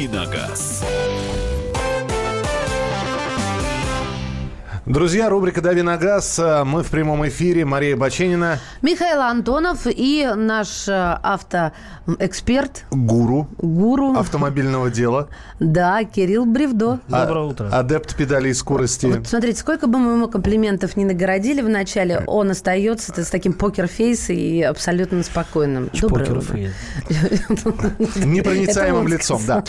«Давиногаз». Друзья, рубрика «Дави на газ». Мы в прямом эфире. Мария Баченина. Михаил Антонов и наш э, автоэксперт. Гуру. Гуру. Автомобильного дела. Да, Кирилл Бревдо. Доброе утро. А, адепт педалей скорости. Вот смотрите, сколько бы мы ему комплиментов не нагородили в начале, он остается с таким покерфейсом и абсолютно спокойным. Доброе утро. Непроницаемым лицом, да.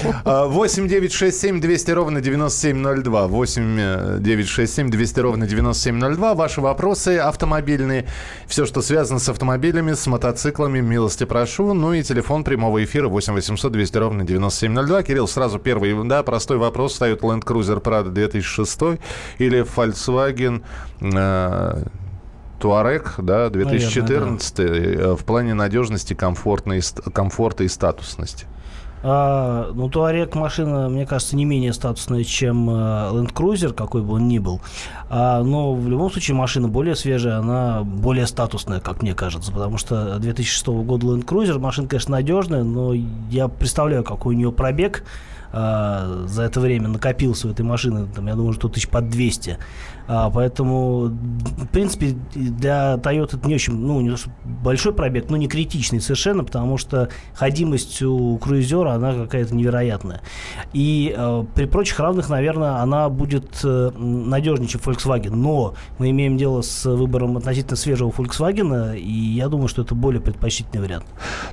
8 9 6 7 200 ровно 9702. 8 9 6 7 200 200 ровно 9702. Ваши вопросы автомобильные. Все, что связано с автомобилями, с мотоциклами, милости прошу. Ну и телефон прямого эфира 8 800 200 ровно 9702. Кирилл, сразу первый, да, простой вопрос. Встает Land Cruiser Prado 2006 или Volkswagen э, Туарек, да, 2014 Наверное, да. в плане надежности, комфортной, комфорта и статусности? А, ну, Туарек машина, мне кажется, не менее статусная, чем uh, Land Cruiser, какой бы он ни был. А, но в любом случае машина более свежая, она более статусная, как мне кажется, потому что 2006 года Land Cruiser, машина, конечно, надежная, но я представляю, какой у нее пробег а, за это время накопился у этой машины, там, я думаю, что тысяч под 200. А, поэтому, в принципе, для Toyota это не очень, ну, не большой пробег, но не критичный совершенно, потому что ходимость у круизера, она какая-то невероятная. И э, при прочих равных, наверное, она будет э, надежнее, чем Volkswagen. Но мы имеем дело с выбором относительно свежего Volkswagen, и я думаю, что это более предпочтительный вариант.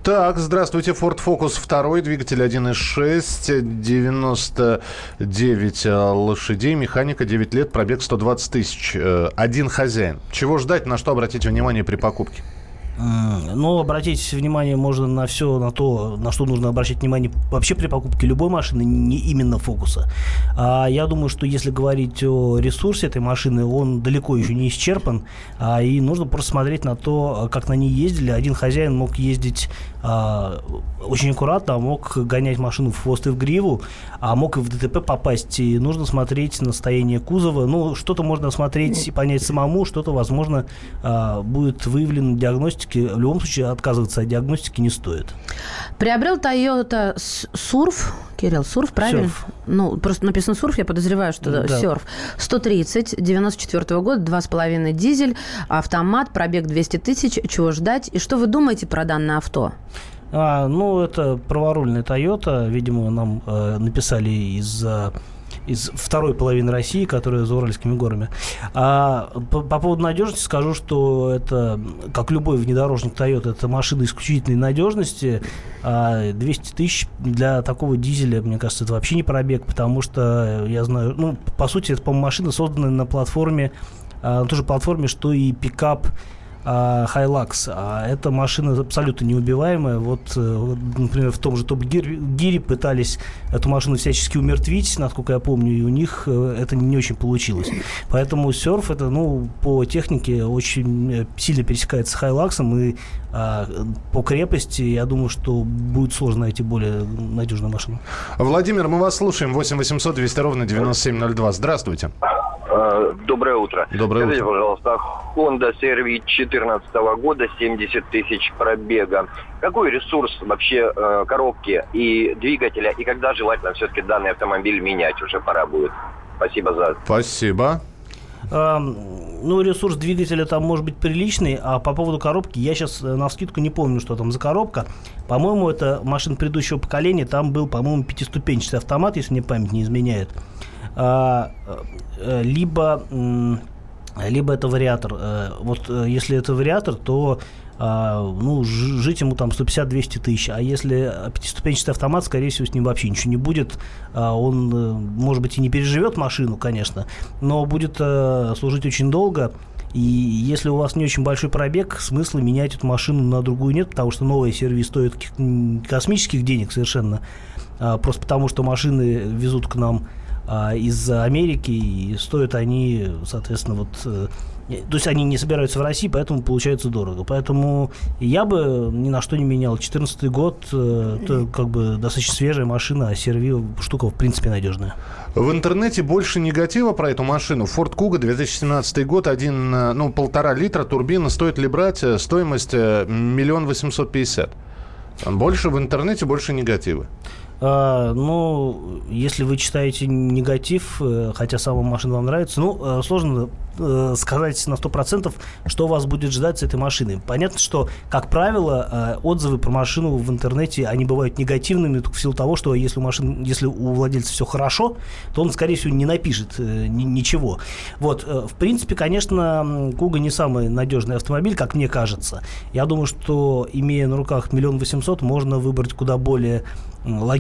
Так, здравствуйте, Ford Focus 2, двигатель 1.6, 99 лошадей, механика 9 лет, пробег 120 тысяч, э, один хозяин. Чего ждать, на что обратить внимание при покупке? Но обратить внимание можно на все, на то, на что нужно обращать внимание вообще при покупке любой машины, не именно фокуса. А я думаю, что если говорить о ресурсе этой машины, он далеко еще не исчерпан, а, и нужно просто смотреть на то, как на ней ездили. Один хозяин мог ездить а, очень аккуратно, а мог гонять машину в хвост и в гриву, а мог и в ДТП попасть. И нужно смотреть на состояние кузова. Ну, что-то можно осмотреть и понять самому, что-то, возможно, а, будет выявлено диагностикой диагностики, в любом случае отказываться от диагностики не стоит. Приобрел Toyota Surf, Кирилл, Сурф, правильно? Surf. Ну, просто написано Сурф, я подозреваю, что да. Surf. 130, 94 -го года, 2,5 дизель, автомат, пробег 200 тысяч. Чего ждать? И что вы думаете про данное авто? А, ну, это праворульная Toyota. Видимо, нам э, написали из из второй половины России, которая за Уральскими горами. А по, по поводу надежности скажу, что это, как любой внедорожник Toyota, это машина исключительной надежности. А 200 тысяч для такого дизеля, мне кажется, это вообще не пробег, потому что я знаю, ну, по сути, это, по-моему, машина созданная на платформе, а, на той же платформе, что и пикап Hilux. А эта машина абсолютно неубиваемая. Вот, э, например, в том же Топ Гире пытались эту машину всячески умертвить, насколько я помню, и у них э, это не очень получилось. Поэтому серф это, ну, по технике очень э, сильно пересекается с Hilux, и а, по крепости, я думаю, что будет сложно найти более надежную машину. Владимир, мы вас слушаем. 8 800 200 ровно 9702. Здравствуйте. А, доброе утро. Доброе Скажите, утро. пожалуйста, Honda CR-V 2014 года, 70 тысяч пробега. Какой ресурс вообще э, коробки и двигателя, и когда желательно все-таки данный автомобиль менять уже пора будет? Спасибо за... Спасибо. Ну, ресурс двигателя там может быть приличный, а по поводу коробки я сейчас э, на вскидку не помню, что там за коробка. По-моему, это машин предыдущего поколения, там был, по-моему, пятиступенчатый автомат, если мне память не изменяет. А, э, либо либо это вариатор. Э, вот если это вариатор, то ну, жить ему там 150-200 тысяч. А если пятиступенчатый автомат, скорее всего, с ним вообще ничего не будет. А он, э, может быть, и не переживет машину, конечно, но будет э, служить очень долго. И если у вас не очень большой пробег, смысла менять эту машину на другую нет, потому что новая сервис стоит космических денег совершенно. А, просто потому, что машины везут к нам из Америки, и стоят они, соответственно, вот э, то есть они не собираются в России, поэтому получается дорого. Поэтому я бы ни на что не менял. 2014 год, э, это как бы достаточно свежая машина, а серви штука в принципе надежная. В интернете больше негатива про эту машину. Ford Kuga 2017 год, один, э, ну, полтора литра турбина. Стоит ли брать? Э, стоимость миллион восемьсот пятьдесят. Больше в интернете, больше негатива. А, ну, если вы читаете негатив, э, хотя сама машина вам нравится, ну, э, сложно э, сказать на 100%, что вас будет ждать с этой машины. Понятно, что, как правило, отзывы про машину в интернете, они бывают негативными в силу того, что если у, машин, если у владельца все хорошо, то он, скорее всего, не напишет ничего. Вот, в принципе, конечно, Куга не самый надежный автомобиль, как мне кажется. Я думаю, что, имея на руках миллион восемьсот, можно выбрать куда более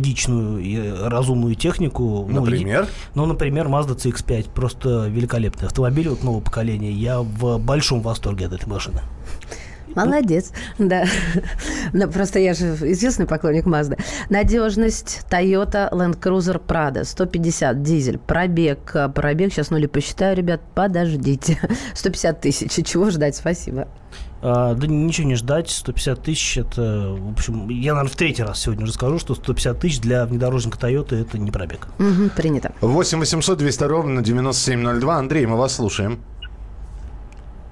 логичную и разумную технику. Например? Ну, ну, например, Mazda CX-5. Просто великолепный автомобиль вот нового поколения. Я в большом восторге от этой машины. Молодец, да. Но просто я же известный поклонник Mazda. Надежность Toyota Land Cruiser Prado 150 дизель. Пробег. Пробег, сейчас нули посчитаю, ребят, подождите. 150 тысяч. Чего ждать? Спасибо. А, да ничего не ждать. 150 тысяч это, в общем, я, наверное, в третий раз сегодня уже скажу, что 150 тысяч для внедорожника Toyota это не пробег. Угу, принято. 8 800 200 ровно 9702. Андрей, мы вас слушаем.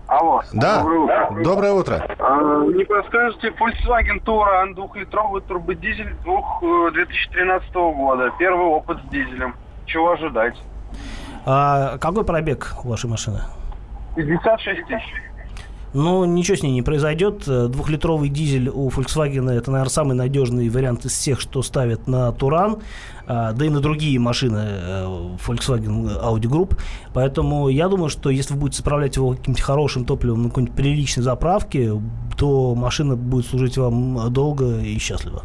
Алло. Да. Доброе утро. Доброе утро. А, не подскажете, Volkswagen Touran двухлитровый турбодизель двух, 2013 э, года. Первый опыт с дизелем. Чего ожидать? А какой пробег у вашей машины? 56 тысяч. Но ничего с ней не произойдет. Двухлитровый дизель у Volkswagen это, наверное, самый надежный вариант из всех, что ставят на Туран, а, да и на другие машины э, Volkswagen Audi Group. Поэтому я думаю, что если вы будете заправлять его каким-то хорошим топливом на какой-нибудь приличной заправке, то машина будет служить вам долго и счастливо.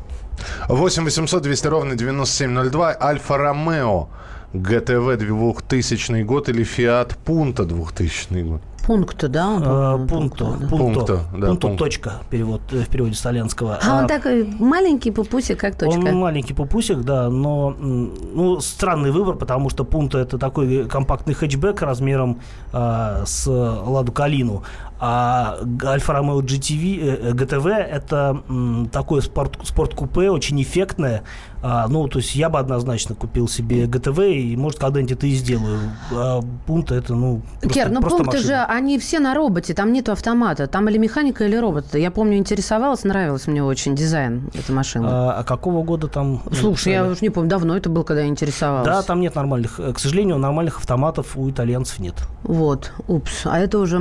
8 800 200 ровно 9702. Альфа Ромео. ГТВ 2000 год или Фиат Пунта 2000 год? Пункта, да? Он, а, пункта, пункта, пункта, да. пункта, пункт. точка, перевод, э, в переводе с итальянского. А, а он такой маленький пупусик, как точка? Он маленький пупусик, да, но ну, странный выбор, потому что пункта это такой компактный хэтчбэк размером а, с Ладу Калину, а Альфа Ромео GTV, GTV это м, такое спорт, спорт-купе, очень эффектное. А, ну, то есть я бы однозначно купил себе ГТВ, и, может, когда-нибудь это и сделаю. А пункты это, ну, просто, Кер, ну пункты машина. же, они все на роботе, там нету автомата. Там или механика, или робот. Я помню, интересовалась, нравился мне очень дизайн этой машины. А, а какого года там? Слушай, я уже не помню, давно это был, когда я интересовалась. Да, там нет нормальных, к сожалению, нормальных автоматов у итальянцев нет. Вот, упс. А это уже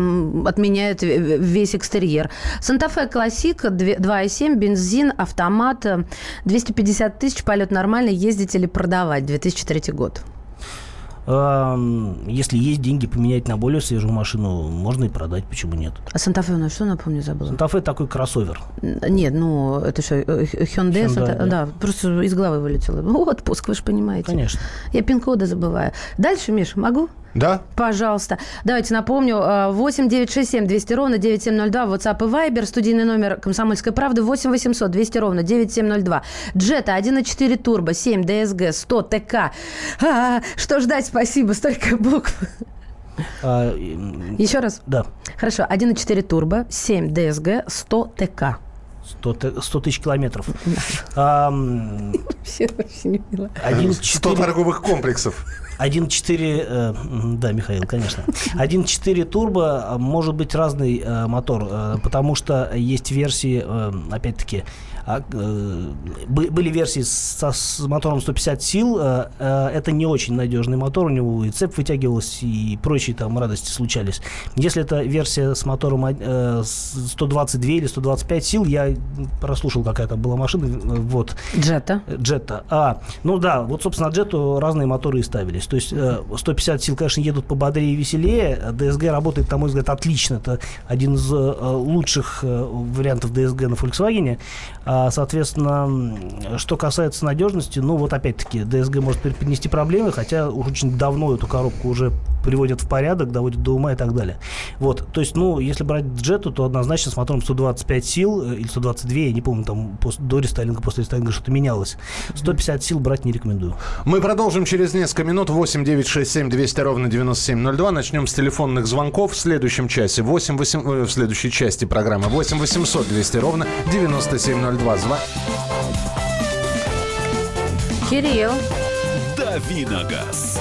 отменяет весь экстерьер. Санта-Фе Классик, 2,7, бензин, автомат, 250 тысяч, полет нормальный, ездить или продавать, 2003 год. Если есть деньги поменять на более свежую машину, можно и продать, почему нет. А Санта-Фе у нас что, напомню, забыла? Санта-Фе такой кроссовер. Нет, ну, это что, э, Hyundai? Hyundai Санта... да. да, просто из головы вылетело. Отпуск, вы же понимаете. Конечно. Я пин-коды забываю. Дальше, Миш, могу? Да. Пожалуйста. Давайте напомню. 8 9 6 7 200 ровно 9702. WhatsApp и Viber. Студийный номер «Комсомольской правды» 8 800 200 ровно 9702. Джета 1.4 турбо 7 DSG 100 ТК. А, что ждать? Спасибо. Столько букв. А, Еще раз? Да. Хорошо. 1.4 турбо 7 DSG 100 ТК. 100, 100 тысяч километров. Вообще очень мило. 100 торговых комплексов. 1.4, э, да, Михаил, конечно. 1.4 турбо а, может быть разный э, мотор, э, потому что есть версии, опять-таки, а, были версии со, с мотором 150 сил. Э, э, это не очень надежный мотор. У него и цепь вытягивалась, и прочие там радости случались. Если это версия с мотором 122 или 125 сил, я прослушал, какая то была машина. Вот. Джета. Джета. А, ну да, вот, собственно, Джету разные моторы и ставились. То есть 150 сил, конечно, едут пободрее и веселее. DSG работает, на мой взгляд, отлично. Это один из лучших вариантов DSG на Volkswagen. А, соответственно, что касается надежности, ну вот опять-таки DSG может принести проблемы, хотя очень давно эту коробку уже приводят в порядок, доводят до ума и так далее. Вот, то есть, ну, если брать джету, то однозначно с мотором 125 сил э, или 122, я не помню, там после, до рестайлинга, после рестайлинга что-то менялось. 150 сил брать не рекомендую. Мы продолжим через несколько минут. 8 9 6 7 200 ровно 9702. Начнем с телефонных звонков в следующем часе. 8 8, э, в следующей части программы. 8 800 200 ровно 9702. Зва... Кирилл. Давиногаз.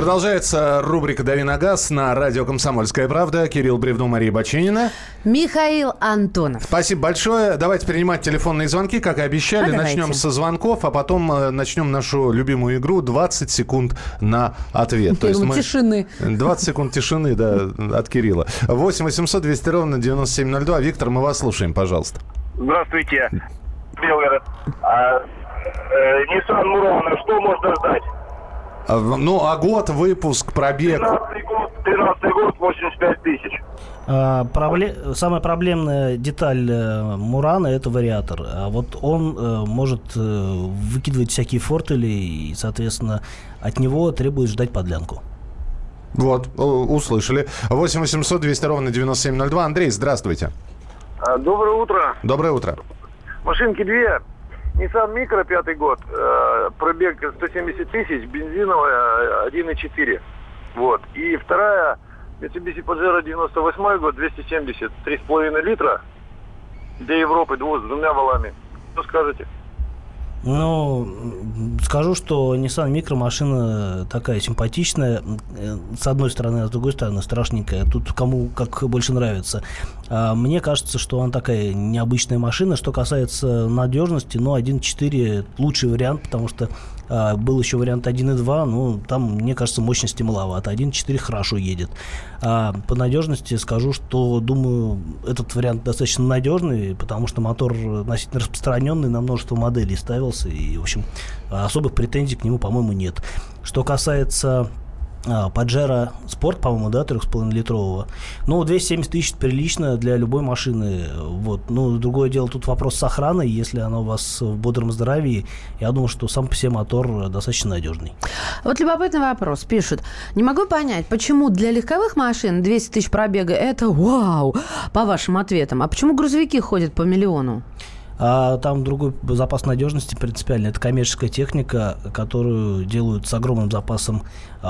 Продолжается рубрика «Дави на газ» на радио «Комсомольская правда». Кирилл Бревну, Мария Бачинина. Михаил Антонов. Спасибо большое. Давайте принимать телефонные звонки, как и обещали. А давайте. начнем со звонков, а потом э, начнем нашу любимую игру «20 секунд на ответ». То есть мы- Тишины. 20 секунд тишины, да, от Кирилла. 8 800 200 ровно 9702. Виктор, мы вас слушаем, пожалуйста. Здравствуйте. Белый а, э, Nissan Murano, что можно ждать? А, Ну, а год, выпуск, пробег. 13 год, 13 год, 85 тысяч. А, пробле- Самая проблемная деталь э, Мурана это вариатор. А вот он э, может э, выкидывать всякие фортели, и, соответственно, от него требует ждать подлянку. Вот, услышали. 8 800 200 ровно 9702. Андрей, здравствуйте. А, Доброе утро. Доброе утро. Машинки две. Nissan Micro, пятый год. э, пробег 170 тысяч, бензиновая э, 1,4. Вот. И вторая Mitsubishi Pajero 98 год, 270, 3,5 литра. Для Европы с двумя валами. Что скажете? Ну, скажу, что Nissan Micro машина такая симпатичная, э, с одной стороны, а с другой стороны страшненькая. Тут кому как больше нравится. А мне кажется, что она такая необычная машина. Что касается надежности, ну, 1.4 лучший вариант, потому что а, был еще вариант 1.2, ну, там, мне кажется, мощности маловато. 1.4 хорошо едет. А по надежности скажу, что, думаю, этот вариант достаточно надежный, потому что мотор относительно распространенный, на множество моделей ставился, и, в общем, особых претензий к нему, по-моему, нет. Что касается Паджеро Спорт, по-моему, да, 3,5-литрового. Ну, 270 тысяч прилично для любой машины. Вот. Ну, другое дело, тут вопрос с охраной. Если она у вас в бодром здравии, я думаю, что сам по себе мотор достаточно надежный. Вот любопытный вопрос. Пишут. Не могу понять, почему для легковых машин 200 тысяч пробега – это вау, по вашим ответам. А почему грузовики ходят по миллиону? А там другой запас надежности принципиально. Это коммерческая техника, которую делают с огромным запасом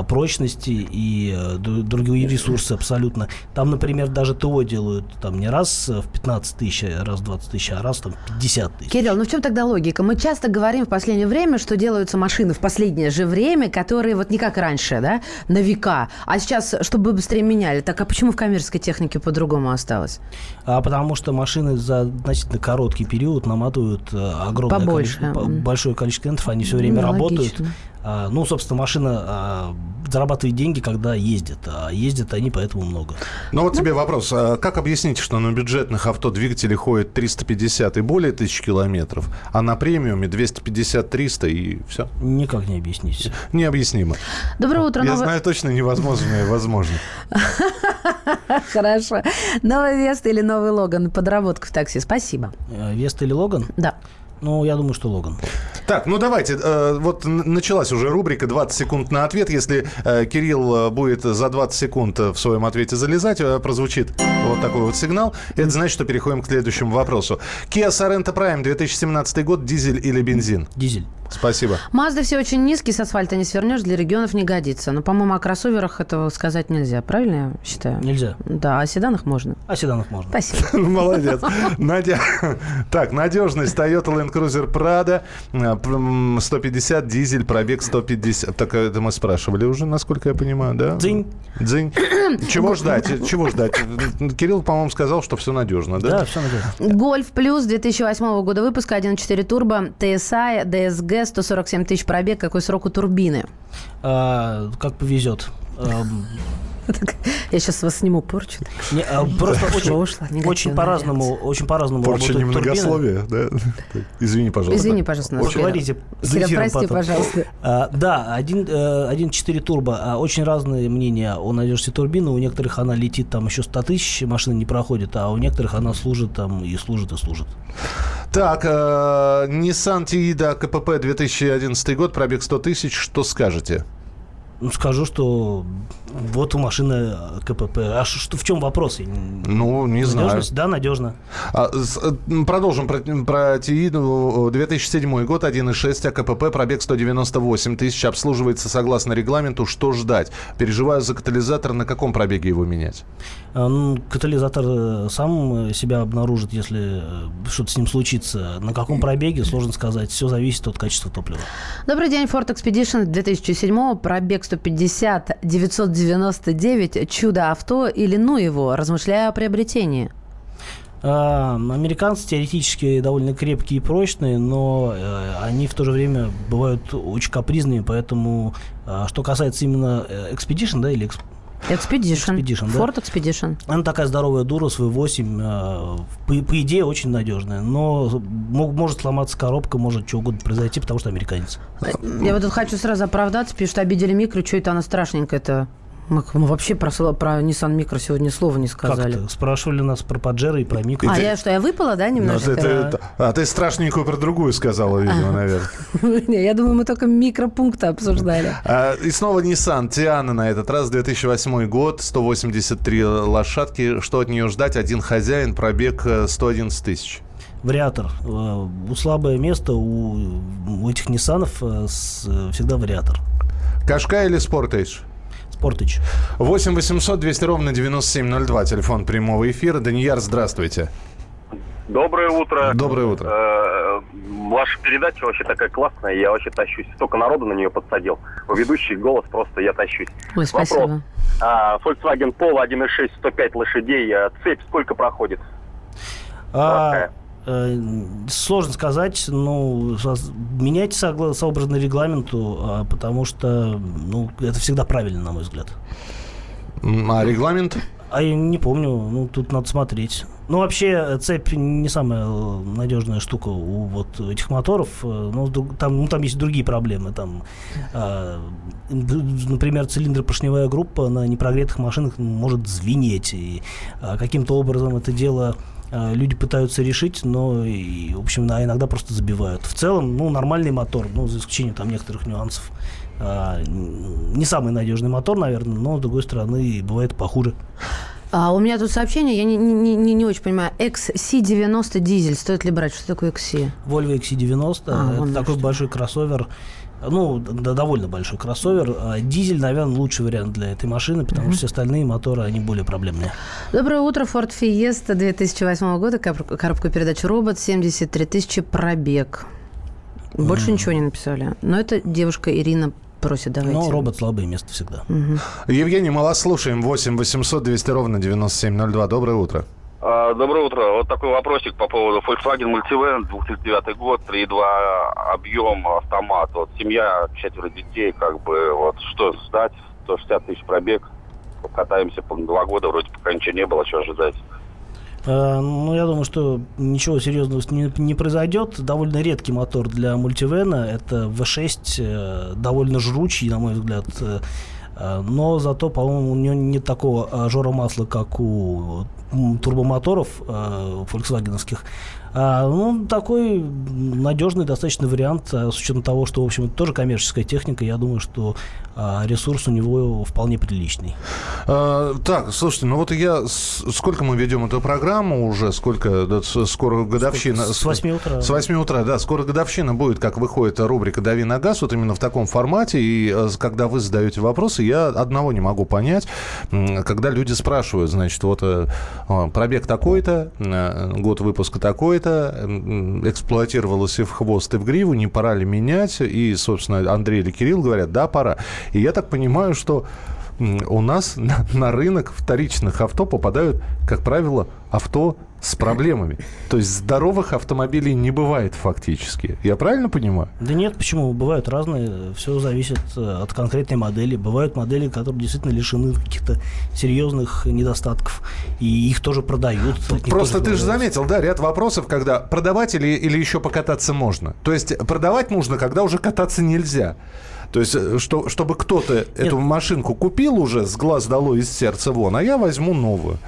прочности и э, другие ресурсы абсолютно. Там, например, даже ТО делают там не раз в 15 тысяч, раз в 20 тысяч, а раз там 50 тысяч. Кирилл, ну в чем тогда логика? Мы часто говорим в последнее время, что делаются машины в последнее же время, которые вот не как раньше, да, на века. А сейчас, чтобы быстрее меняли. Так а почему в коммерческой технике по-другому осталось? А потому что машины за относительно короткий период наматывают э, огромное Побольше. количество, большое количество клиентов, они все время Ну, работают. логично. А, ну, собственно, машина а, зарабатывает деньги, когда ездит, а ездят они поэтому много. Ну вот тебе вопрос. А Как объяснить, что на бюджетных авто двигатели ходят 350 и более тысяч километров, а на премиуме 250-300 и все? Никак не объяснить. Необъяснимо. Доброе утро. Я новое- знаю точно невозможное возможно. Хорошо. Новый Вест или новый Логан? Подработка в такси. Спасибо. Э, Веста или Логан? Да. Ну, я думаю, что Логан. Так, ну давайте. э, вот началась уже рубрика 20 секунд на ответ. Если э, Кирилл э, будет за 20 секунд в своем ответе залезать, прозвучит вот такой вот сигнал. Это значит, что переходим к следующему вопросу. Kia Sorento Prime 2017 год. Дизель или бензин? Дизель. Спасибо. Мазда все очень низкие, с асфальта не свернешь, для регионов не годится. Но, по-моему, о кроссоверах этого сказать нельзя. Правильно я считаю? Нельзя. Да, о седанах можно. А седанов можно. Спасибо. Молодец. Надя... Так, надежность Toyota Land Cruiser Prado. э, м, 150, дизель, пробег 150. Так это мы спрашивали уже, насколько я понимаю, да? Дзынь. Дзынь. Чего ждать? Чего ждать? Кирилл, по-моему, сказал, что все надежно, да? Да, все надежно. Гольф плюс 2008 года выпуска 1.4 турбо, TSI, DSG, 147 тысяч пробег. Какой срок у турбины? А, как повезет. Я сейчас вас сниму порчу. Не, а, просто очень, ушла, очень по-разному, очень по-разному Порча не многословие, да? Извини, пожалуйста. Извини, пожалуйста. Очень говорите. прости, пожалуйста. А, да, 1.4 турбо. А, очень разные мнения о надежности турбины. У некоторых она летит там еще 100 тысяч, машина не проходит, а у некоторых она служит там и служит, и служит. Так, э, Nissan Tiida КПП 2011 год, пробег 100 тысяч. Что скажете? Ну, скажу, что вот у машины КПП. А что, в чем вопрос? Ну, не знаю. Да, надежно. А, с, э, продолжим про, про ТИИ. 2007 год, 1.6, а КПП, пробег 198 тысяч, обслуживается согласно регламенту. Что ждать? Переживаю за катализатор. На каком пробеге его менять? А, ну, катализатор э, сам себя обнаружит, если э, что-то с ним случится. На каком пробеге, сложно сказать. Все зависит от качества топлива. Добрый день, Ford Expedition 2007, пробег 150 999 чудо-авто или ну его, размышляя о приобретении? А, американцы теоретически довольно крепкие и прочные, но э, они в то же время бывают очень капризными, поэтому а, что касается именно э, Expedition, да, или Expedition. Expedition Ford да? Expedition. Она такая здоровая дура, свой 8. Э, по, по идее, очень надежная. Но может сломаться коробка, может что угодно произойти, потому что американец. Я вот тут хочу сразу оправдаться, пишут, обидели микро, что это она страшненькая-то. Мы, мы вообще про, про Nissan Micro сегодня слова не сказали. Как-то? Спрашивали нас про Паджеро и про Микро. А, я что, я выпала, да, немножко? Ну, ты, ты, а ты страшненькую про другую сказала, видимо, а. наверное. Я думаю, мы только микропункты обсуждали. А, и снова Nissan Тиана на этот раз, 2008 год, 183 лошадки. Что от нее ждать? Один хозяин, пробег 111 э, тысяч. Вариатор. Э, у слабое место у, у этих Ниссанов э, всегда вариатор. Кашка или Спортейдж? Спортыч. 8 800 200 ровно 9702, телефон прямого эфира. Данияр, здравствуйте. Доброе утро. Доброе утро. Э, ваша передача вообще такая классная, я вообще тащусь. Столько народу на нее подсадил. У ведущий голос просто я тащусь. Ой, спасибо. Вопрос. А, Volkswagen Polo 1.6, 105 лошадей. А цепь сколько проходит? А, Э, сложно сказать, ну, меняйте сообразно регламенту, а, потому что, ну, это всегда правильно, на мой взгляд. А регламент? А я не помню, ну, тут надо смотреть. Ну, вообще, цепь не самая надежная штука у вот этих моторов. Э, ну, там, ну, там есть другие проблемы. Там, э, например, цилиндропоршневая группа на непрогретых машинах может звенеть. И э, каким-то образом это дело Э, люди пытаются решить, но, и, в общем, да, иногда просто забивают. В целом, ну, нормальный мотор, ну, за исключением там некоторых нюансов. А, не самый надежный мотор, наверное, но, с другой стороны, бывает похуже. А у меня тут сообщение, я не, не, не, не очень понимаю. XC90 дизель, стоит ли брать? Что такое XC? Volvo XC90, а, это такой что. большой кроссовер ну, да, довольно большой кроссовер. А дизель, наверное, лучший вариант для этой машины, потому mm-hmm. что все остальные моторы, они более проблемные. Доброе утро. Ford Fiesta 2008 года, коробка передач робот, 73 тысячи пробег. Больше mm. ничего не написали. Но это девушка Ирина просит, давайте. Но робот слабое место всегда. Угу. Евгений, мы вас слушаем. 8 800 200 ровно 9702. Доброе утро. А, доброе утро. Вот такой вопросик по поводу Volkswagen Multivan, 2009 год, 3.2 объем, автомат. Вот семья, четверо детей, как бы, вот что ждать? 160 тысяч пробег. Катаемся по два года, вроде пока ничего не было, что ожидать? А, ну, я думаю, что ничего серьезного не, не произойдет. Довольно редкий мотор для мультивена. Это V6, э, довольно жручий, на мой взгляд. Э, но зато, по-моему, у него нет такого жора масла, как у турбомоторов э, фольксвагеновских. А, ну, такой надежный достаточно вариант, а, с учетом того, что, в общем, это тоже коммерческая техника. Я думаю, что а, ресурс у него вполне приличный. А, так, слушайте, ну вот я... Сколько мы ведем эту программу уже? Сколько? Да, скоро годовщина. Сколько? С 8 утра. С 8 утра, да. Скоро годовщина будет, как выходит рубрика «Дави на газ», вот именно в таком формате. И когда вы задаете вопросы, я одного не могу понять. Когда люди спрашивают, значит, вот э, пробег такой-то, э, год выпуска такой это эксплуатировалось и в хвост, и в гриву, не пора ли менять? И, собственно, Андрей или Кирилл говорят, да, пора. И я так понимаю, что у нас на, рынок вторичных авто попадают, как правило, авто с проблемами. То есть здоровых автомобилей не бывает фактически. Я правильно понимаю? Да нет, почему? Бывают разные. Все зависит э, от конкретной модели. Бывают модели, которые действительно лишены каких-то серьезных недостатков. И их тоже продают. Просто ты же заметил, да, ряд вопросов, когда продавать или, или еще покататься можно. То есть продавать нужно, когда уже кататься нельзя. То есть, э, что, чтобы кто-то эту машинку купил уже с глаз долой из сердца вон, а я возьму новую.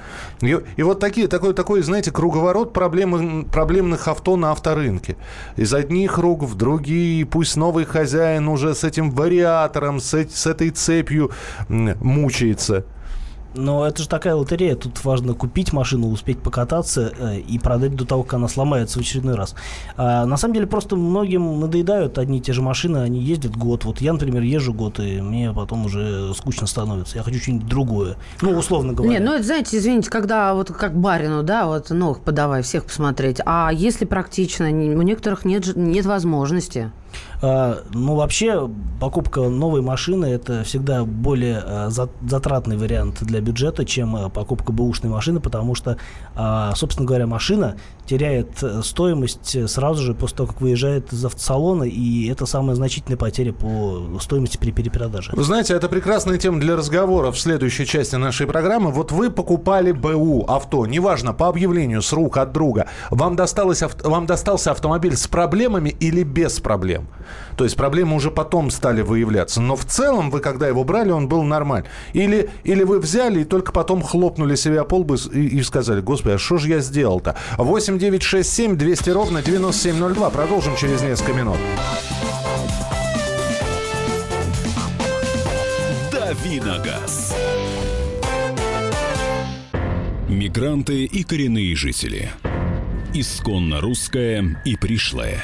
И, и вот такие, такой, такой, знаете, круговорот проблем, проблемных авто на авторынке. Из одних рук в другие, пусть новый хозяин уже с этим вариатором, с, с этой цепью мучается. Но это же такая лотерея. Тут важно купить машину, успеть покататься э, и продать до того, как она сломается в очередной раз. А, на самом деле просто многим надоедают одни и те же машины, они ездят год. Вот я, например, езжу год, и мне потом уже скучно становится. Я хочу что-нибудь другое. Ну, условно говоря. Не, ну это, знаете, извините, когда вот как барину, да, вот новых подавай, всех посмотреть. А если практично, у некоторых нет, нет возможности. А, ну, вообще, покупка новой машины – это всегда более а, затратный вариант для бюджета, чем а, покупка бэушной машины, потому что, собственно говоря, машина теряет э, стоимость э, сразу же после того, как выезжает из автосалона, и это самая значительная потеря по стоимости при перепродаже. Вы знаете, это прекрасная тема для разговора в следующей части нашей программы. Вот вы покупали БУ авто, неважно, по объявлению, с рук от друга. Вам, досталось, вам достался автомобиль с проблемами или без проблем? То есть проблемы уже потом стали выявляться. Но в целом вы, когда его брали, он был нормаль. Или, или вы взяли и только потом хлопнули себя по лбу и, и сказали, господи, а что же я сделал-то? 8 9 6 7 200 ровно 9702. Продолжим через несколько минут. Давиногаз. Мигранты и коренные жители. Исконно русская и пришлая.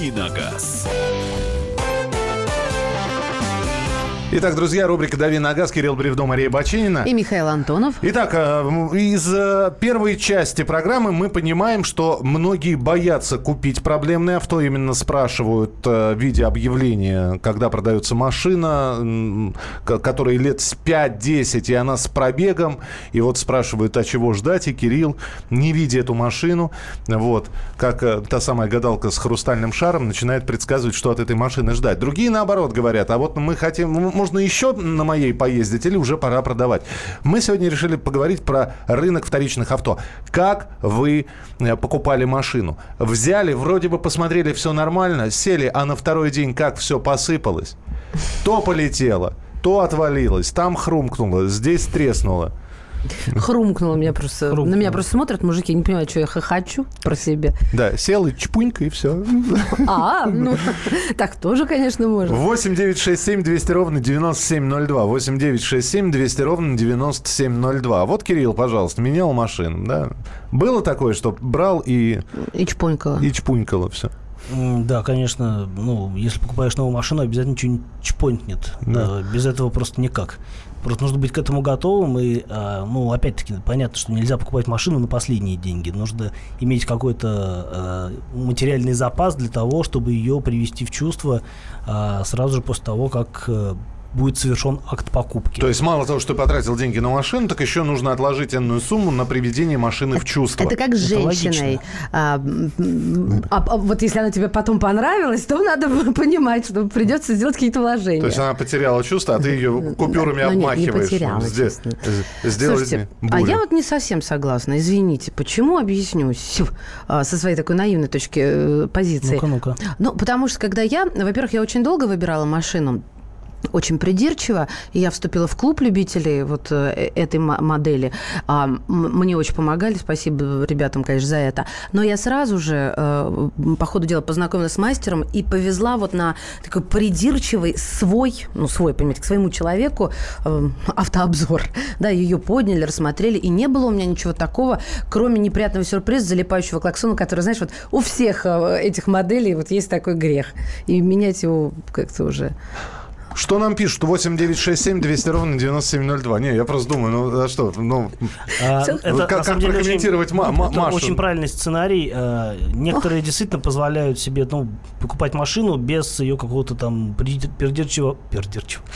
Давиногаз. Итак, друзья, рубрика «Дави на газ», Кирилл Бревдо, Мария Бачинина. И Михаил Антонов. Итак, э, из э, первой части программы мы понимаем, что многие боятся купить проблемное авто. Именно спрашивают э, в виде объявления, когда продается машина, которой лет 5-10, и она с пробегом. И вот спрашивают, а чего ждать? И Кирилл, не видя эту машину, вот, как та самая гадалка с хрустальным шаром, начинает предсказывать, что от этой машины ждать. Другие, наоборот, говорят, а вот мы хотим можно еще на моей поездить или уже пора продавать. Мы сегодня решили поговорить про рынок вторичных авто. Как вы э, покупали машину? Взяли, вроде бы посмотрели, все нормально, сели, а на второй день как все посыпалось? То полетело, то отвалилось, там хрумкнуло, здесь треснуло. Хрумкнула меня просто. Хрумкнула. На меня просто смотрят мужики, не понимают, что я хохочу про себя. Да, сел и чпунька, и все. А, ну, так тоже, конечно, можно. 8 9 6 7 200 ровно 9702. 8 9 6 7 200 ровно 9702. Вот, Кирилл, пожалуйста, менял машину, да? Было такое, что брал и... И чпунькало. И чпунькало все. Да, конечно, ну, если покупаешь новую машину, обязательно что-нибудь чпонькнет. Да. Без этого просто никак. Просто нужно быть к этому готовым. И, а, ну, опять-таки, понятно, что нельзя покупать машину на последние деньги. Нужно иметь какой-то а, материальный запас для того, чтобы ее привести в чувство а, сразу же после того, как э, будет совершен акт покупки. То есть мало того, что ты потратил деньги на машину, так еще нужно отложить энную сумму на приведение машины в чувство. Это как с женщиной. А, а, а вот если она тебе потом понравилась, то надо понимать, что придется сделать какие-то вложения. То есть она потеряла чувство, а ты ее купюрами ну, обмахиваешь. Не потеряла, Здесь, Сделай Слушайте, а я вот не совсем согласна, извините. Почему объясню а, со своей такой наивной точки э, позиции? Ну-ка, ну-ка. Ну, потому что когда я, во-первых, я очень долго выбирала машину, очень придирчиво. И я вступила в клуб любителей вот э, этой модели. А, мне очень помогали, спасибо ребятам, конечно, за это. Но я сразу же, э, по ходу дела, познакомилась с мастером и повезла вот на такой придирчивый свой, ну, свой, понимаете, к своему человеку э, автообзор. Да, ее подняли, рассмотрели, и не было у меня ничего такого, кроме неприятного сюрприза, залипающего клаксона, который, знаешь, вот у всех этих моделей вот есть такой грех. И менять его как-то уже что нам пишут? 8 9 6 7 200 ровно 9702. Не, я просто думаю, ну а что? Ну, а, это, как, как деле, прокомментировать очень, ма- это Машу? очень правильный сценарий. А, некоторые действительно позволяют себе ну, покупать машину без ее какого-то там придирчивого... Придирчивого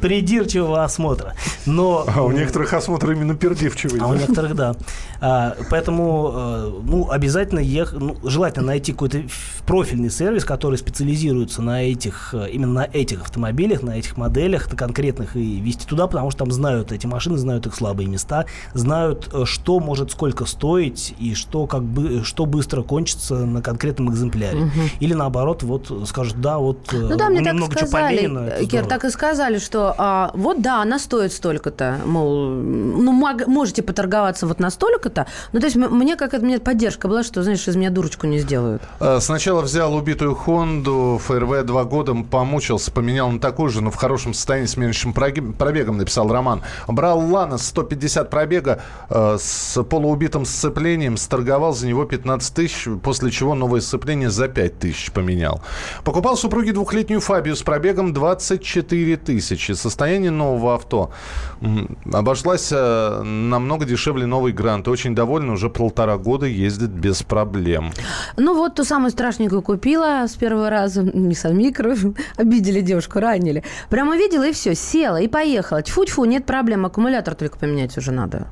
придирчивого осмотра. Но, а у некоторых осмотр именно пердивчивый. А у некоторых, да. А, поэтому э, ну, обязательно ех, ну, желательно найти какой-то профильный сервис, который специализируется на этих, э, именно на этих автомобилях, на этих моделях, на конкретных, и вести туда, потому что там знают эти машины, знают их слабые места, знают, э, что может сколько стоить и что, как бы, что быстро кончится на конкретном экземпляре. Угу. Или наоборот, вот скажут, да, вот ну, да, мне так сказали, Кир, так и сказали, что а, вот да, она стоит столько-то, мол, ну, можете поторговаться вот настолько-то. Ну, то есть мне как мне поддержка была, что, знаешь, из меня дурочку не сделают. А, сначала взял убитую Хонду, ФРВ два года помучился, поменял на такую же, но в хорошем состоянии с меньшим пробегом, написал Роман. Брал Лана 150 пробега э, с полуубитым сцеплением, сторговал за него 15 тысяч, после чего новое сцепление за 5 тысяч поменял. Покупал супруге двухлетнюю Фабию с пробегом 24 тысячи. Состояние нового авто обошлась э, намного дешевле новый Грант. Очень довольна, уже полтора года ездит без проблем. Ну вот ту самую страшненькую купила с первого раза. Nissan Micro. Обидели девушку, ранили. Прямо видела и все, села и поехала. Тьфу-тьфу, нет проблем. Аккумулятор только поменять уже надо.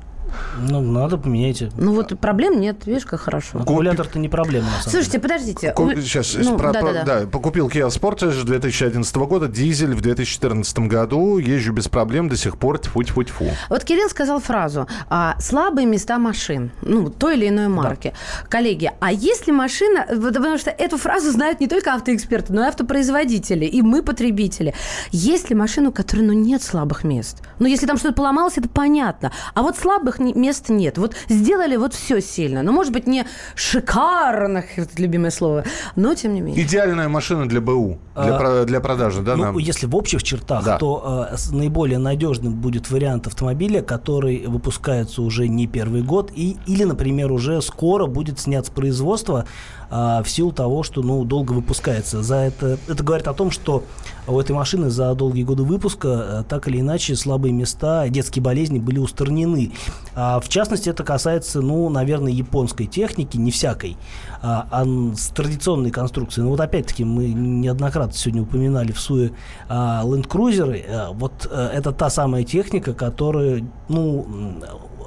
Ну, надо, поменяйте. Ну, вот проблем нет, видишь, как хорошо. Аккумулятор-то не проблема, на самом Слушайте, подождите. Ку- сейчас, ну, про, да, про, да, да. Покупил Kia Sportage 2011 года, дизель в 2014 году, езжу без проблем до сих пор, тьфу-тьфу-тьфу. Вот Кирилл сказал фразу, а, слабые места машин, ну, той или иной марки. Да. Коллеги, а если машина, потому что эту фразу знают не только автоэксперты, но и автопроизводители, и мы, потребители. Если машину, у которой, ну, нет слабых мест, ну, если там что-то поломалось, это понятно, а вот слабых мест нет. Вот сделали вот все сильно. Ну, может быть, не шикарно, любимое слово, но тем не менее. Идеальная машина для БУ, для, а, для продажи, да? Ну, нам? если в общих чертах, да. то э, наиболее надежным будет вариант автомобиля, который выпускается уже не первый год, и, или, например, уже скоро будет снят с производства а, в силу того, что ну, долго выпускается. За это, это говорит о том, что у этой машины за долгие годы выпуска э, так или иначе слабые места, детские болезни были устранены. А, в частности, это касается, ну, наверное, японской техники, не всякой, а, а с традиционной конструкции. Ну вот опять-таки мы неоднократно сегодня упоминали в СУЕ а, Land Cruiser. А, вот а, это та самая техника, которая, ну,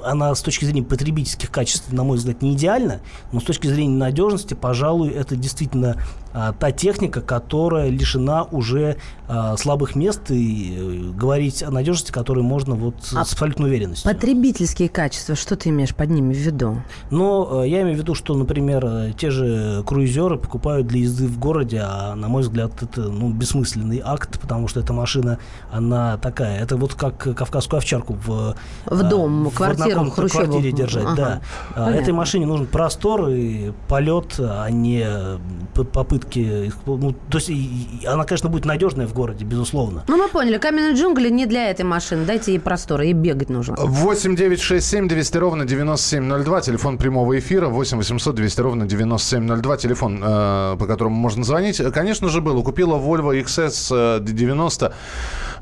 она с точки зрения потребительских качеств, на мой взгляд, не идеальна, но с точки зрения надежности, пожалуй, это действительно а, та техника, которая лишена уже а, слабых мест и э, говорить о надежности, которой можно вот а с абсолютной уверенностью. Потребительские качества, что ты имеешь под ними в виду? Ну, э, я имею в виду, что, например, э, те же круизеры покупают для езды в городе, а на мой взгляд, это ну, бессмысленный акт, потому что эта машина, она такая, это вот как кавказскую овчарку в, в дом, в квартиру, в квартире держать, ага. да. Понятно. Этой машине нужен простор и полет, а не попытка попытки... Ну, то есть она, конечно, будет надежная в городе, безусловно. Ну, мы поняли. Каменные джунгли не для этой машины. Дайте ей простора, ей бегать нужно. 8 9 6 7 200 ровно 9702. Телефон прямого эфира. 8 800 200 ровно 9702. Телефон, э, по которому можно звонить. Конечно же, было. Купила Volvo XS 90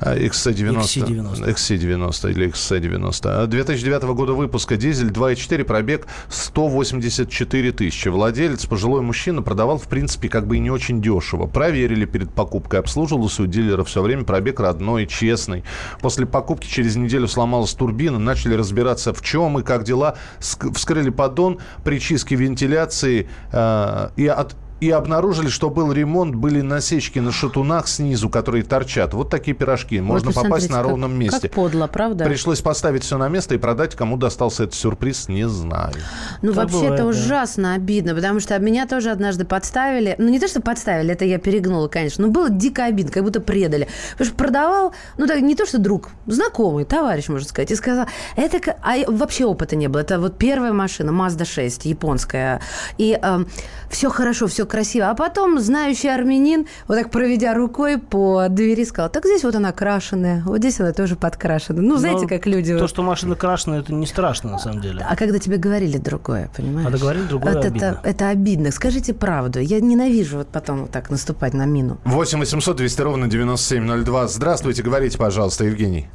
XC90. XC90. XC90 или XC90. 2009 года выпуска. Дизель 2.4. Пробег 184 тысячи. Владелец, пожилой мужчина, продавал, в принципе, как бы и не очень дешево. Проверили перед покупкой. Обслуживался у дилера все время. Пробег родной, честный. После покупки через неделю сломалась турбина. Начали разбираться, в чем и как дела. Вскрыли поддон при чистке вентиляции. Э, и от и обнаружили, что был ремонт, были насечки на шатунах снизу, которые торчат. Вот такие пирожки. Можно вот попасть на ровном как, месте. Как подло, правда? Пришлось поставить все на место и продать. Кому достался этот сюрприз, не знаю. Ну, вообще, это да. ужасно обидно, потому что меня тоже однажды подставили. Ну, не то, что подставили, это я перегнула, конечно. Но было дико обидно, как будто предали. Потому что продавал, ну, так, не то, что друг, знакомый, товарищ, можно сказать, и сказал, это... А вообще опыта не было. Это вот первая машина, Mazda 6, японская. И э, все хорошо, все красиво. А потом знающий армянин, вот так проведя рукой по двери, сказал, так здесь вот она крашеная, вот здесь она тоже подкрашена. Ну, знаете, Но как люди... То, что машина крашена, это не страшно, на самом деле. А когда тебе говорили другое, понимаешь? Когда говорили другое, вот обидно. Это, это обидно. Скажите правду. Я ненавижу вот потом вот так наступать на мину. 8 800 200 ровно 9702. Здравствуйте, говорите, пожалуйста, Евгений.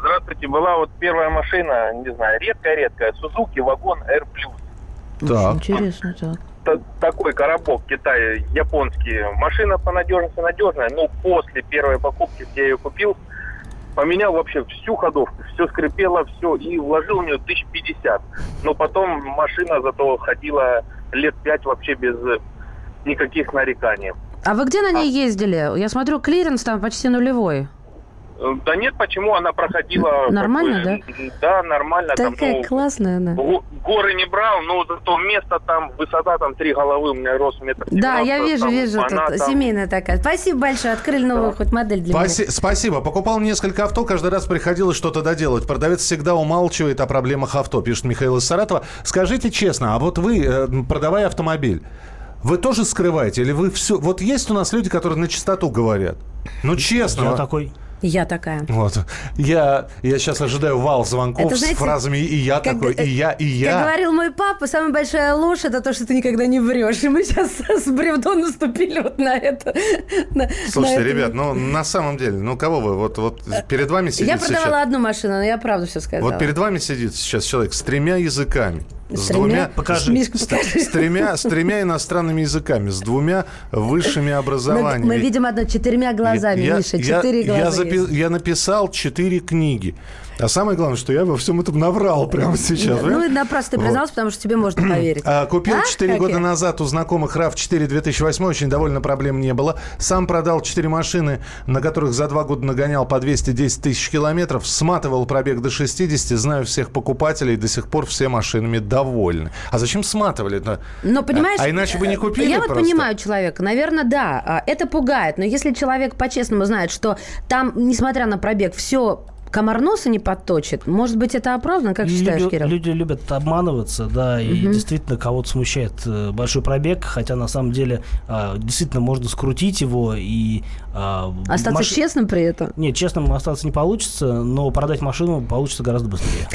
Здравствуйте, была вот первая машина, не знаю, редкая-редкая, Suzuki Wagon R+. Так. Интересно, так такой коробок Китая японский. Машина по надежности надежная, но после первой покупки, где я ее купил, поменял вообще всю ходовку, все скрипело, все, и вложил в нее 1050. Но потом машина зато ходила лет пять вообще без никаких нареканий. А вы где на ней а... ездили? Я смотрю, клиренс там почти нулевой. Да нет, почему она проходила... Нормально, бы, да? Да, нормально. Такая там, ну, классная она. Горы не брал, но зато место там, высота там три головы, у меня рост метр Да, я вижу, там, вижу, тут там... семейная такая. Спасибо большое, открыли новую да. хоть модель для Спаси- меня. Спасибо. Покупал несколько авто, каждый раз приходилось что-то доделать. Продавец всегда умалчивает о проблемах авто, пишет Михаил из Саратова. Скажите честно, а вот вы, э, продавая автомобиль, вы тоже скрываете? Или вы все... Вот есть у нас люди, которые на чистоту говорят. Ну, честно. Я такой. Я такая. Вот. Я, я сейчас ожидаю вал звонков это, знаете, с фразами «и я как, такой», «и я», «и я». Как говорил мой папа, самая большая ложь – это то, что ты никогда не врешь. И мы сейчас с бревдо наступили вот на это. На, Слушайте, на ребят, ну на самом деле, ну кого вы? Вот, вот перед вами сидит Я продавала сейчас... одну машину, но я правду все сказала. Вот перед вами сидит сейчас человек с тремя языками. С, с двумя, покажи. Мишка, покажи. С, с, тремя, с тремя иностранными языками, с двумя высшими образованиями. Мы, мы видим одно четырьмя глазами, я, Миша, четыре я, глаза. Я, запи- я написал четыре книги. А самое главное, что я во всем этом наврал прямо сейчас. Ну, и напрасно ты признался, потому что тебе можно поверить. А, купил а? 4 года назад у знакомых RAV4 2008, очень довольно проблем не было. Сам продал 4 машины, на которых за 2 года нагонял по 210 тысяч километров, сматывал пробег до 60, знаю всех покупателей, до сих пор все машинами довольны. А зачем сматывали? -то? Но, понимаешь, а иначе бы не купили Я просто? вот понимаю человека, наверное, да, а, это пугает, но если человек по-честному знает, что там, несмотря на пробег, все комар носа не подточит. Может быть, это оправдано, как считаешь, люди, Кирилл? Люди любят обманываться, да, и угу. действительно кого-то смущает э, большой пробег, хотя на самом деле а, действительно можно скрутить его и... А, остаться маш... честным при этом? Нет, честным остаться не получится, но продать машину получится гораздо быстрее.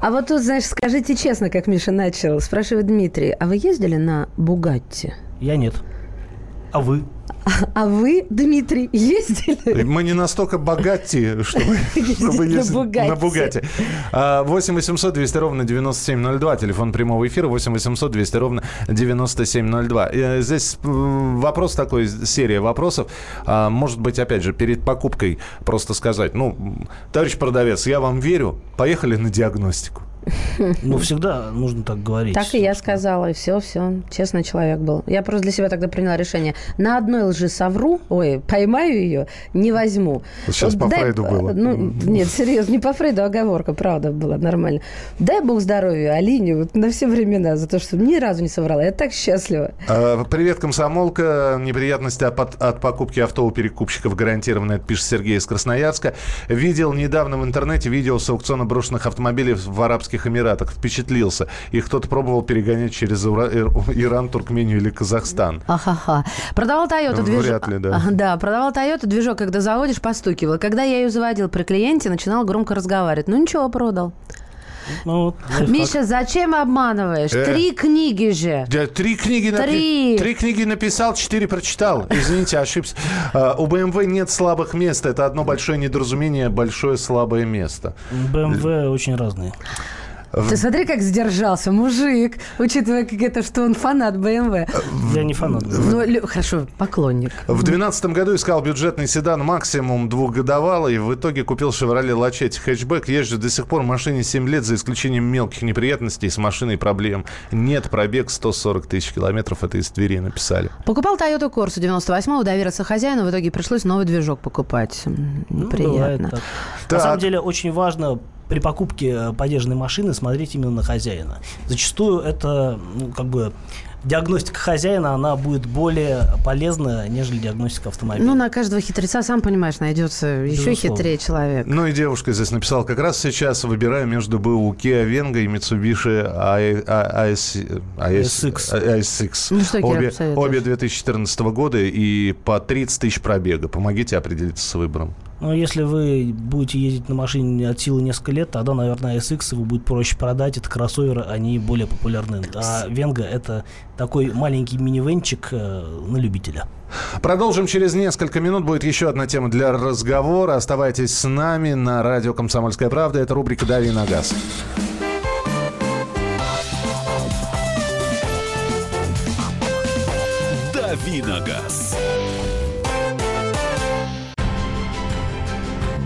А вот тут, знаешь, скажите честно, как Миша начал, спрашивает Дмитрий, а вы ездили на Бугатти? Я нет. А вы? А вы, Дмитрий, ездили? Мы не настолько богати, чтобы, чтобы ездить на Бугате. 8 800 200 ровно 9702, телефон прямого эфира 8 800 200 ровно 9702. Э, здесь вопрос такой, серия вопросов. А, может быть, опять же, перед покупкой просто сказать, ну, товарищ продавец, я вам верю, поехали на диагностику. Ну, всегда нужно так говорить. Так и я сказала, и все, все. Честный человек был. Я просто для себя тогда приняла решение. На одной лжи совру, ой, поймаю ее, не возьму. Сейчас вот по дай, Фрейду было. Ну, нет, серьезно, не по Фрейду, оговорка, правда, была нормально. Дай бог здоровья Алине вот на все времена за то, что ни разу не соврала. Я так счастлива. А, привет, комсомолка. Неприятности от, от покупки авто у перекупщиков гарантированно, это пишет Сергей из Красноярска. Видел недавно в интернете видео с аукциона брошенных автомобилей в арабских Арабских Эмиратах, впечатлился. Их кто-то пробовал перегонять через Иран, Туркмению или Казахстан. Ахаха. Продавал Toyota движок. Вряд ли, да. Да, продавал Toyota движок, когда заводишь, постукивал. Когда я ее заводил при клиенте, начинал громко разговаривать. Ну ничего, продал. Ну, Миша, зачем обманываешь? Э, три книги же. Да, три книги. Три. три книги написал, четыре прочитал. Извините, ошибся. Uh, у BMW нет слабых мест. Это одно большое недоразумение, большое слабое место. BMW очень разные. Ты смотри, как сдержался мужик, учитывая, как это, что он фанат BMW. Я не фанат. Ну, хорошо, поклонник. В 2012 году искал бюджетный седан максимум двухгодовалый. В итоге купил Chevrolet Lachetti хэтчбэк. Езжу до сих пор в машине 7 лет, за исключением мелких неприятностей с машиной проблем. Нет, пробег 140 тысяч километров. Это из Твери написали. Покупал Toyota Corsa 98-го, доверился хозяину. В итоге пришлось новый движок покупать. Ну, Неприятно. Ну, На самом деле очень важно при покупке э, подержанной машины смотреть именно на хозяина. Зачастую это, ну, как бы, диагностика хозяина, она будет более полезна, нежели диагностика автомобиля. Ну, на каждого хитреца, сам понимаешь, найдется Безусловно. еще хитрее человек. Ну и девушка здесь написала, как раз сейчас выбираю между БУ Kia Venga и Mitsubishi AS, ASX. ASX. Ну, что, обе, обе 2014 года и по 30 тысяч пробега. Помогите определиться с выбором. Но если вы будете ездить на машине от силы несколько лет, тогда, наверное, SX его будет проще продать. Это кроссоверы, они более популярны. А Венга это такой маленький минивенчик э, на любителя. Продолжим через несколько минут. Будет еще одна тема для разговора. Оставайтесь с нами на радио «Комсомольская правда». Это рубрика «Дави на газ». «Дави на газ».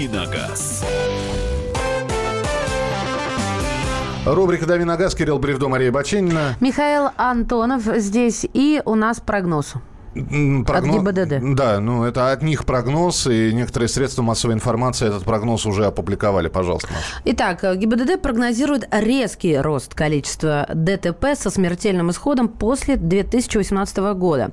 «Давиногаз». Рубрика «Дави на газ», Кирилл Бревдо, Мария Баченина. Михаил Антонов здесь. И у нас прогноз. Прогноз, от ГИБДД. Да, ну это от них прогноз, и некоторые средства массовой информации этот прогноз уже опубликовали. Пожалуйста, Маша. Итак, ГИБДД прогнозирует резкий рост количества ДТП со смертельным исходом после 2018 года.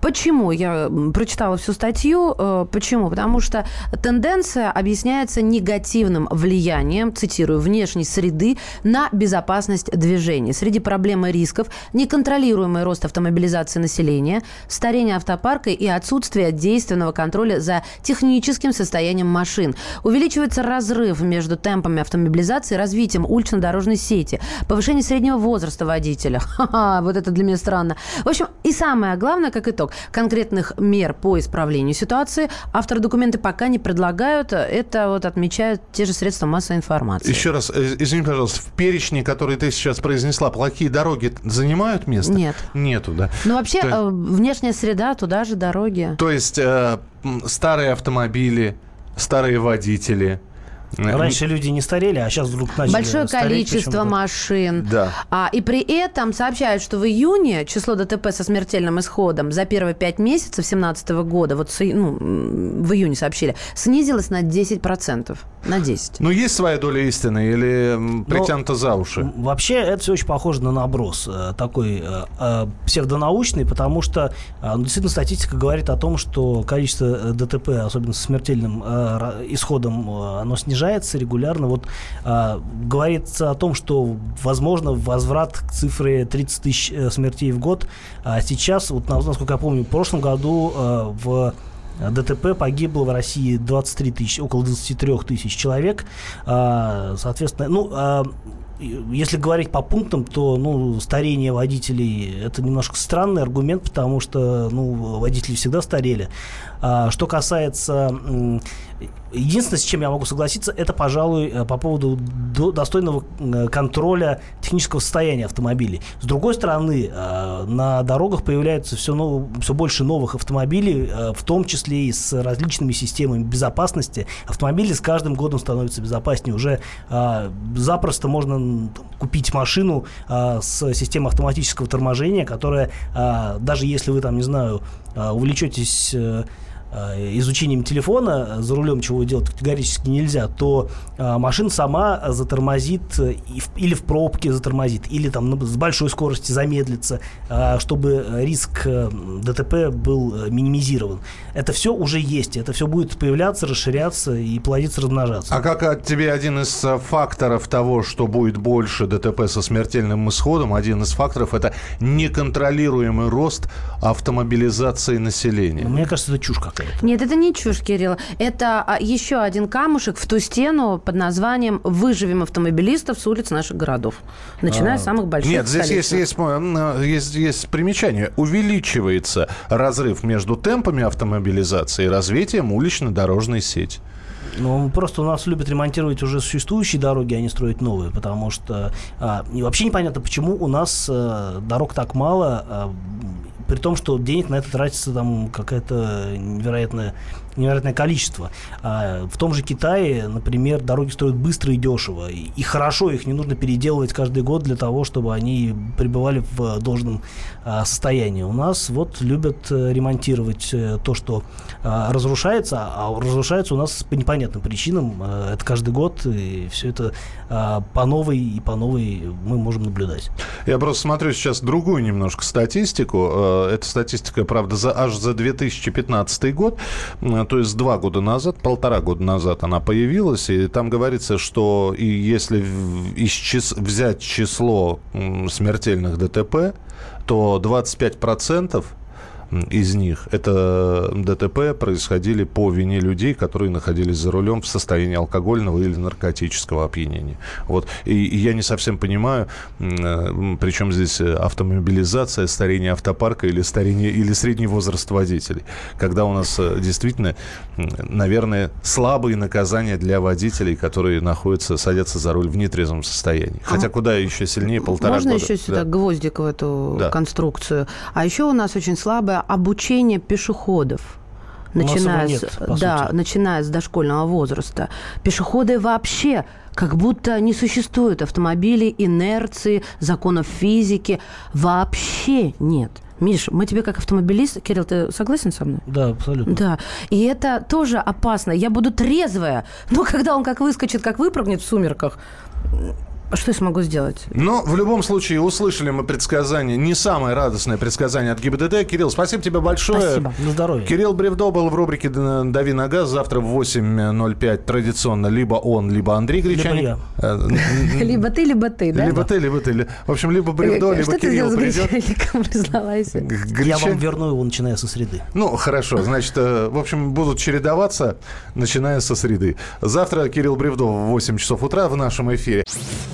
Почему? Я прочитала всю статью. Э, почему? Потому что тенденция объясняется негативным влиянием, цитирую, внешней среды на безопасность движения. Среди проблем и рисков неконтролируемый рост автомобилизации населения, старение старение автопарка и отсутствие действенного контроля за техническим состоянием машин. Увеличивается разрыв между темпами автомобилизации и развитием улично-дорожной сети. Повышение среднего возраста водителя. Ха-ха, вот это для меня странно. В общем, и самое главное, как итог, конкретных мер по исправлению ситуации авторы документы пока не предлагают. Это вот отмечают те же средства массовой информации. Еще раз, э, извини, пожалуйста, в перечне, который ты сейчас произнесла, плохие дороги занимают место? Нет. Нету, да? Ну, вообще, есть... Э, внешняя среда среда, туда же дороги. То есть э, старые автомобили, старые водители, Раньше люди не старели, а сейчас вдруг начали Большое стареть, количество машин. Да. А, и при этом сообщают, что в июне число ДТП со смертельным исходом за первые пять месяцев 2017 года, вот ну, в июне сообщили, снизилось на 10%. На 10. Ну, есть своя доля истины или притянуто за уши? Вообще, это все очень похоже на наброс. Э, такой э, э, псевдонаучный, потому что э, ну, действительно статистика говорит о том, что количество ДТП, особенно со смертельным э, исходом, э, оно снижается регулярно. Вот говорится о том, что возможно возврат к цифре 30 тысяч э, смертей в год. А сейчас, вот насколько я помню, в прошлом году в ДТП погибло в России 23 тысяч, около 23 тысяч человек. А, соответственно, ну, а, если говорить по пунктам, то ну, старение водителей это немножко странный аргумент, потому что ну, водители всегда старели. А, что касается Единственное, с чем я могу согласиться, это, пожалуй, э, по поводу достойного э, контроля технического состояния автомобилей. С другой стороны, э, на дорогах появляется все, нов... все больше новых автомобилей, в том числе и с различными системами безопасности. Автомобили с каждым годом становятся безопаснее. Уже запросто можно купить машину с системой автоматического торможения, которая, даже если вы там, не знаю, увлечетесь изучением телефона за рулем, чего делать категорически нельзя, то э, машина сама затормозит или в пробке затормозит, или там с большой скорости замедлится, э, чтобы риск ДТП был минимизирован. Это все уже есть, это все будет появляться, расширяться и плодиться, размножаться. А как от тебе один из факторов того, что будет больше ДТП со смертельным исходом, один из факторов это неконтролируемый рост автомобилизации населения? Мне кажется, это чушь какая Нет, это не чушь, Кирилл. Это а, еще один камушек в ту стену под названием «Выживем автомобилистов с улиц наших городов», начиная а, с самых больших Нет, здесь есть, есть, есть, есть примечание. Увеличивается разрыв между темпами автомобилизации и развитием улично-дорожной сети. Ну, просто у нас любят ремонтировать уже существующие дороги, а не строить новые, потому что а, и вообще непонятно, почему у нас а, дорог так мало, а, при том, что денег на это тратится там какая-то невероятная невероятное количество. А в том же Китае, например, дороги строят быстро и дешево. И хорошо, их не нужно переделывать каждый год для того, чтобы они пребывали в должном а, состоянии. У нас вот любят э, ремонтировать э, то, что а, разрушается, а разрушается у нас по непонятным причинам. А, это каждый год, и все это по новой и по новой мы можем наблюдать. Я просто смотрю сейчас другую немножко статистику. Эта статистика, правда, за, аж за 2015 год то есть два года назад, полтора года назад она появилась, и там говорится, что и если из чис взять число смертельных ДТП, то 25 процентов из них это ДТП происходили по вине людей, которые находились за рулем в состоянии алкогольного или наркотического опьянения. Вот. И, и я не совсем понимаю, э, причем здесь автомобилизация, старение автопарка или, старение, или средний возраст водителей. Когда у нас э, действительно, наверное, слабые наказания для водителей, которые находятся, садятся за руль в нетрезвом состоянии. Хотя а куда еще сильнее полтора Можно года. еще сюда да. гвоздик в эту да. конструкцию? А еще у нас очень слабая обучение пешеходов начиная, нет, с, да, начиная с дошкольного возраста. Пешеходы вообще как будто не существует автомобилей, инерции, законов физики. Вообще нет. Миш, мы тебе как автомобилист, Кирилл, ты согласен со мной? Да, абсолютно. Да. И это тоже опасно. Я буду трезвая, но когда он как выскочит, как выпрыгнет в сумерках, что я смогу сделать? Но в любом случае услышали мы предсказание, не самое радостное предсказание от ГИБДД. Кирилл, спасибо тебе большое. Спасибо. На здоровье. Кирилл Бревдо был в рубрике «Дави на газ». Завтра в 8.05 традиционно либо он, либо Андрей Гречаник. Либо. Э, либо ты, либо ты, да? Либо ты, либо ты. В общем, либо Бревдо, либо Кирилл придет. Я вам верну его, начиная со среды. Ну, хорошо. Значит, э, в общем, будут чередоваться, начиная со среды. Завтра Кирилл Бревдо в 8 часов утра в нашем эфире.